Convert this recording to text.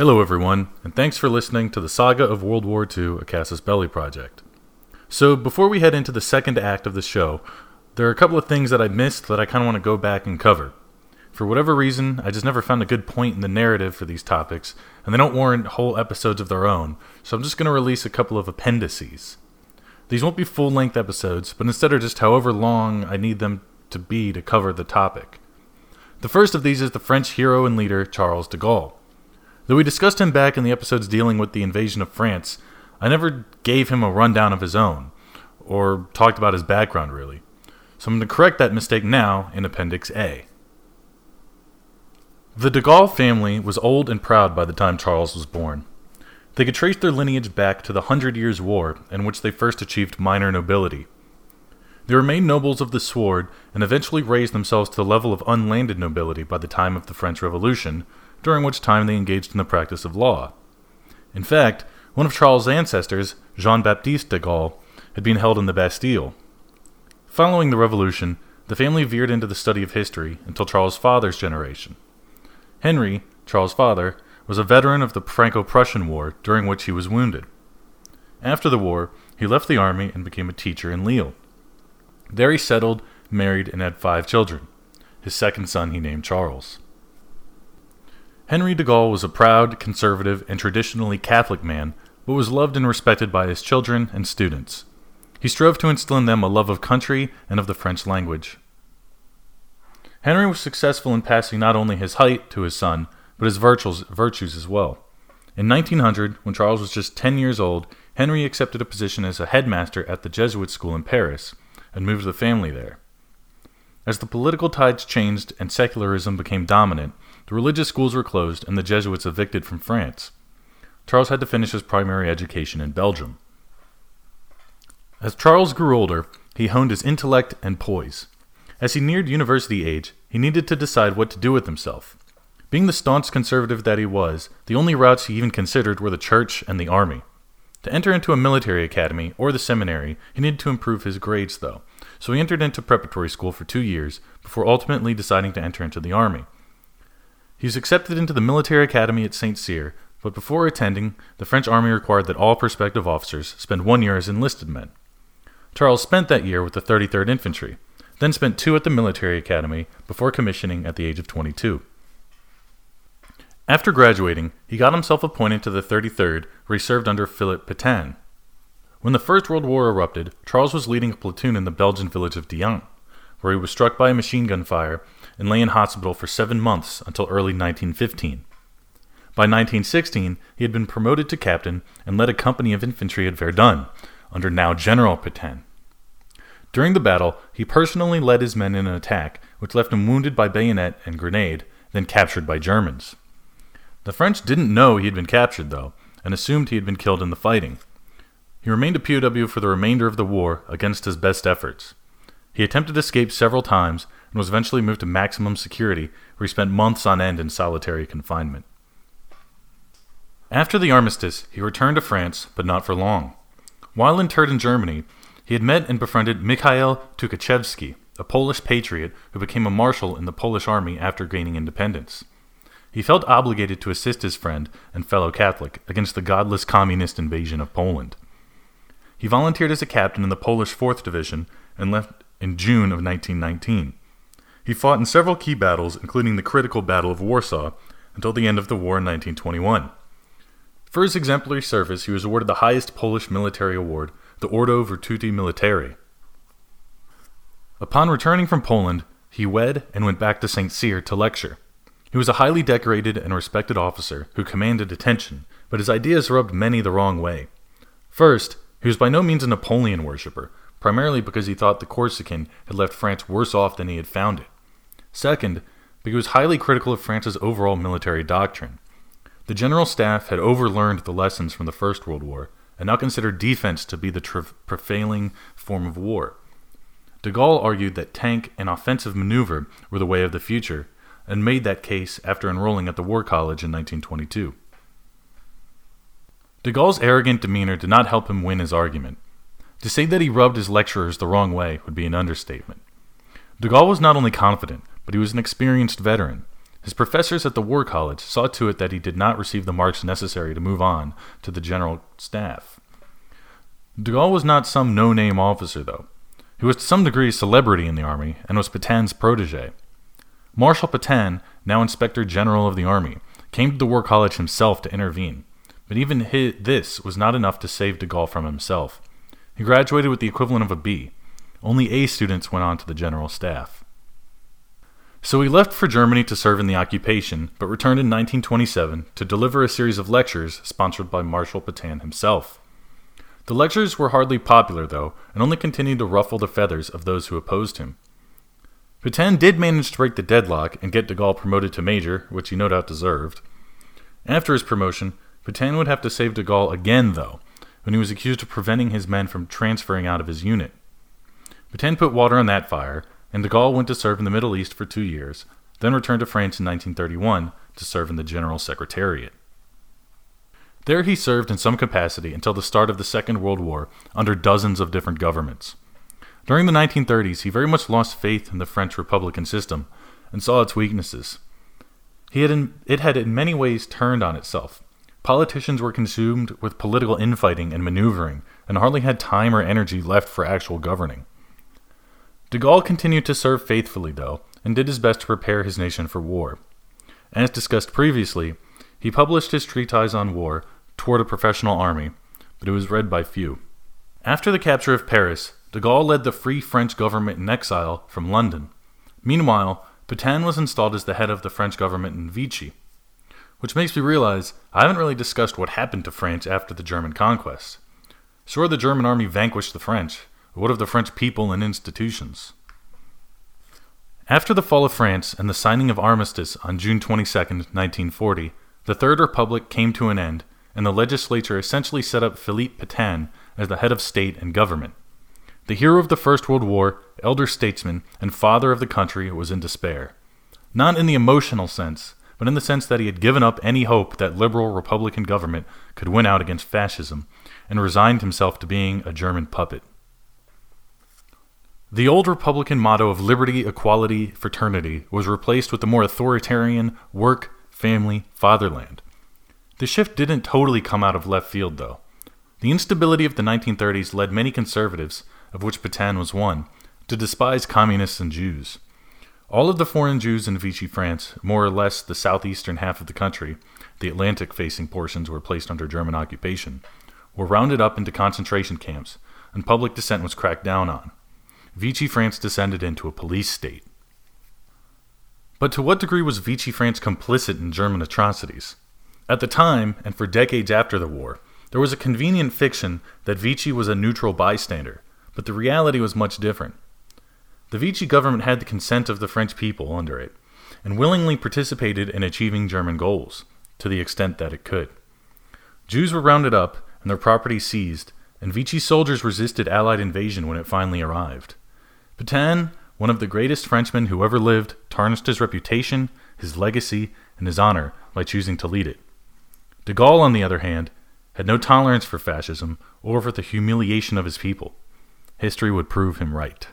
Hello, everyone, and thanks for listening to the Saga of World War II, a Casus Belli project. So, before we head into the second act of the show, there are a couple of things that I missed that I kind of want to go back and cover. For whatever reason, I just never found a good point in the narrative for these topics, and they don't warrant whole episodes of their own, so I'm just going to release a couple of appendices. These won't be full length episodes, but instead are just however long I need them to be to cover the topic. The first of these is the French hero and leader Charles de Gaulle. Though we discussed him back in the episodes dealing with the invasion of France, I never gave him a rundown of his own, or talked about his background really. So I'm going to correct that mistake now in Appendix A. The de Gaulle family was old and proud by the time Charles was born. They could trace their lineage back to the Hundred Years' War, in which they first achieved minor nobility. They remained nobles of the sword and eventually raised themselves to the level of unlanded nobility by the time of the French Revolution, during which time they engaged in the practice of law. In fact, one of Charles' ancestors, Jean Baptiste de Gaulle, had been held in the Bastille. Following the Revolution, the family veered into the study of history until Charles' father's generation. Henry, Charles' father, was a veteran of the Franco Prussian War, during which he was wounded. After the war, he left the army and became a teacher in Lille. There he settled, married, and had five children. His second son he named Charles. Henry de Gaulle was a proud, conservative, and traditionally Catholic man, but was loved and respected by his children and students. He strove to instill in them a love of country and of the French language. Henry was successful in passing not only his height to his son, but his virtues, as well. In 1900, when Charles was just 10 years old, Henry accepted a position as a headmaster at the Jesuit school in Paris and moved the family there. As the political tides changed and secularism became dominant, the religious schools were closed and the Jesuits evicted from France. Charles had to finish his primary education in Belgium. As Charles grew older, he honed his intellect and poise. As he neared university age, he needed to decide what to do with himself. Being the staunch conservative that he was, the only routes he even considered were the church and the army. To enter into a military academy or the seminary, he needed to improve his grades, though, so he entered into preparatory school for two years before ultimately deciding to enter into the army. He was accepted into the military academy at St. Cyr, but before attending, the French army required that all prospective officers spend one year as enlisted men. Charles spent that year with the 33rd Infantry, then spent two at the military academy before commissioning at the age of 22. After graduating, he got himself appointed to the 33rd, where he served under Philip Pétain. When the First World War erupted, Charles was leading a platoon in the Belgian village of Dinant, where he was struck by machine gun fire and lay in hospital for seven months until early 1915. By 1916, he had been promoted to captain and led a company of infantry at Verdun, under now General Pétain. During the battle, he personally led his men in an attack, which left him wounded by bayonet and grenade, then captured by Germans. The French didn't know he had been captured, though, and assumed he had been killed in the fighting. He remained a POW for the remainder of the war against his best efforts. He attempted escape several times and was eventually moved to maximum security, where he spent months on end in solitary confinement. After the armistice, he returned to France, but not for long. While interred in Germany, he had met and befriended Mikhail Tukhachevsky, a Polish patriot who became a marshal in the Polish army after gaining independence. He felt obligated to assist his friend and fellow Catholic against the godless communist invasion of Poland. He volunteered as a captain in the Polish 4th Division and left in June of 1919. He fought in several key battles, including the critical Battle of Warsaw, until the end of the war in 1921. For his exemplary service, he was awarded the highest Polish military award, the Ordo Virtuti Militari. Upon returning from Poland, he wed and went back to St. Cyr to lecture. He was a highly decorated and respected officer who commanded attention, but his ideas rubbed many the wrong way. First, he was by no means a Napoleon worshipper, primarily because he thought the Corsican had left France worse off than he had found it. Second, but he was highly critical of France's overall military doctrine. The general staff had overlearned the lessons from the First World War and now considered defense to be the prevailing form of war. De Gaulle argued that tank and offensive maneuver were the way of the future, and made that case after enrolling at the War College in 1922. De Gaulle's arrogant demeanor did not help him win his argument. To say that he rubbed his lecturers the wrong way would be an understatement. De Gaulle was not only confident, but he was an experienced veteran. his professors at the War College saw to it that he did not receive the marks necessary to move on to the general staff. De Gaulle was not some no name officer, though. He was to some degree a celebrity in the army and was Petain's protege. Marshal Petain, now Inspector General of the Army, came to the War College himself to intervene. But even his, this was not enough to save de Gaulle from himself. He graduated with the equivalent of a B. Only A students went on to the general staff. So he left for Germany to serve in the occupation, but returned in 1927 to deliver a series of lectures sponsored by Marshal Petain himself. The lectures were hardly popular, though, and only continued to ruffle the feathers of those who opposed him. Petain did manage to break the deadlock and get de Gaulle promoted to major, which he no doubt deserved. After his promotion, Petain would have to save de Gaulle again, though, when he was accused of preventing his men from transferring out of his unit. Petain put water on that fire, and de Gaulle went to serve in the Middle East for two years, then returned to France in 1931 to serve in the General Secretariat. There he served in some capacity until the start of the Second World War under dozens of different governments. During the 1930s, he very much lost faith in the French Republican system and saw its weaknesses. He had in, it had in many ways turned on itself. Politicians were consumed with political infighting and maneuvering and hardly had time or energy left for actual governing. De Gaulle continued to serve faithfully, though, and did his best to prepare his nation for war. As discussed previously, he published his treatise on war toward a professional army, but it was read by few. After the capture of Paris, de Gaulle led the Free French government in exile from London. Meanwhile, Petain was installed as the head of the French government in Vichy. Which makes me realize I haven't really discussed what happened to France after the German conquest. Sure, the German army vanquished the French, but what of the French people and institutions? After the fall of France and the signing of armistice on June 22, 1940, the Third Republic came to an end, and the legislature essentially set up Philippe Pétain as the head of state and government. The hero of the First World War, elder statesman, and father of the country was in despair. Not in the emotional sense, but in the sense that he had given up any hope that liberal Republican government could win out against fascism, and resigned himself to being a German puppet. The old Republican motto of liberty, equality, fraternity was replaced with the more authoritarian work, family, fatherland. The shift didn't totally come out of left field, though. The instability of the 1930s led many conservatives, of which Pétain was one, to despise communists and Jews. All of the foreign Jews in Vichy France, more or less the southeastern half of the country, the Atlantic facing portions were placed under German occupation, were rounded up into concentration camps, and public dissent was cracked down on. Vichy France descended into a police state. But to what degree was Vichy France complicit in German atrocities? At the time, and for decades after the war, there was a convenient fiction that Vichy was a neutral bystander, but the reality was much different. The Vichy government had the consent of the French people under it, and willingly participated in achieving German goals, to the extent that it could. Jews were rounded up and their property seized, and Vichy soldiers resisted Allied invasion when it finally arrived. Pétain, one of the greatest Frenchmen who ever lived, tarnished his reputation, his legacy, and his honor by choosing to lead it. De Gaulle, on the other hand, had no tolerance for fascism or for the humiliation of his people. History would prove him right.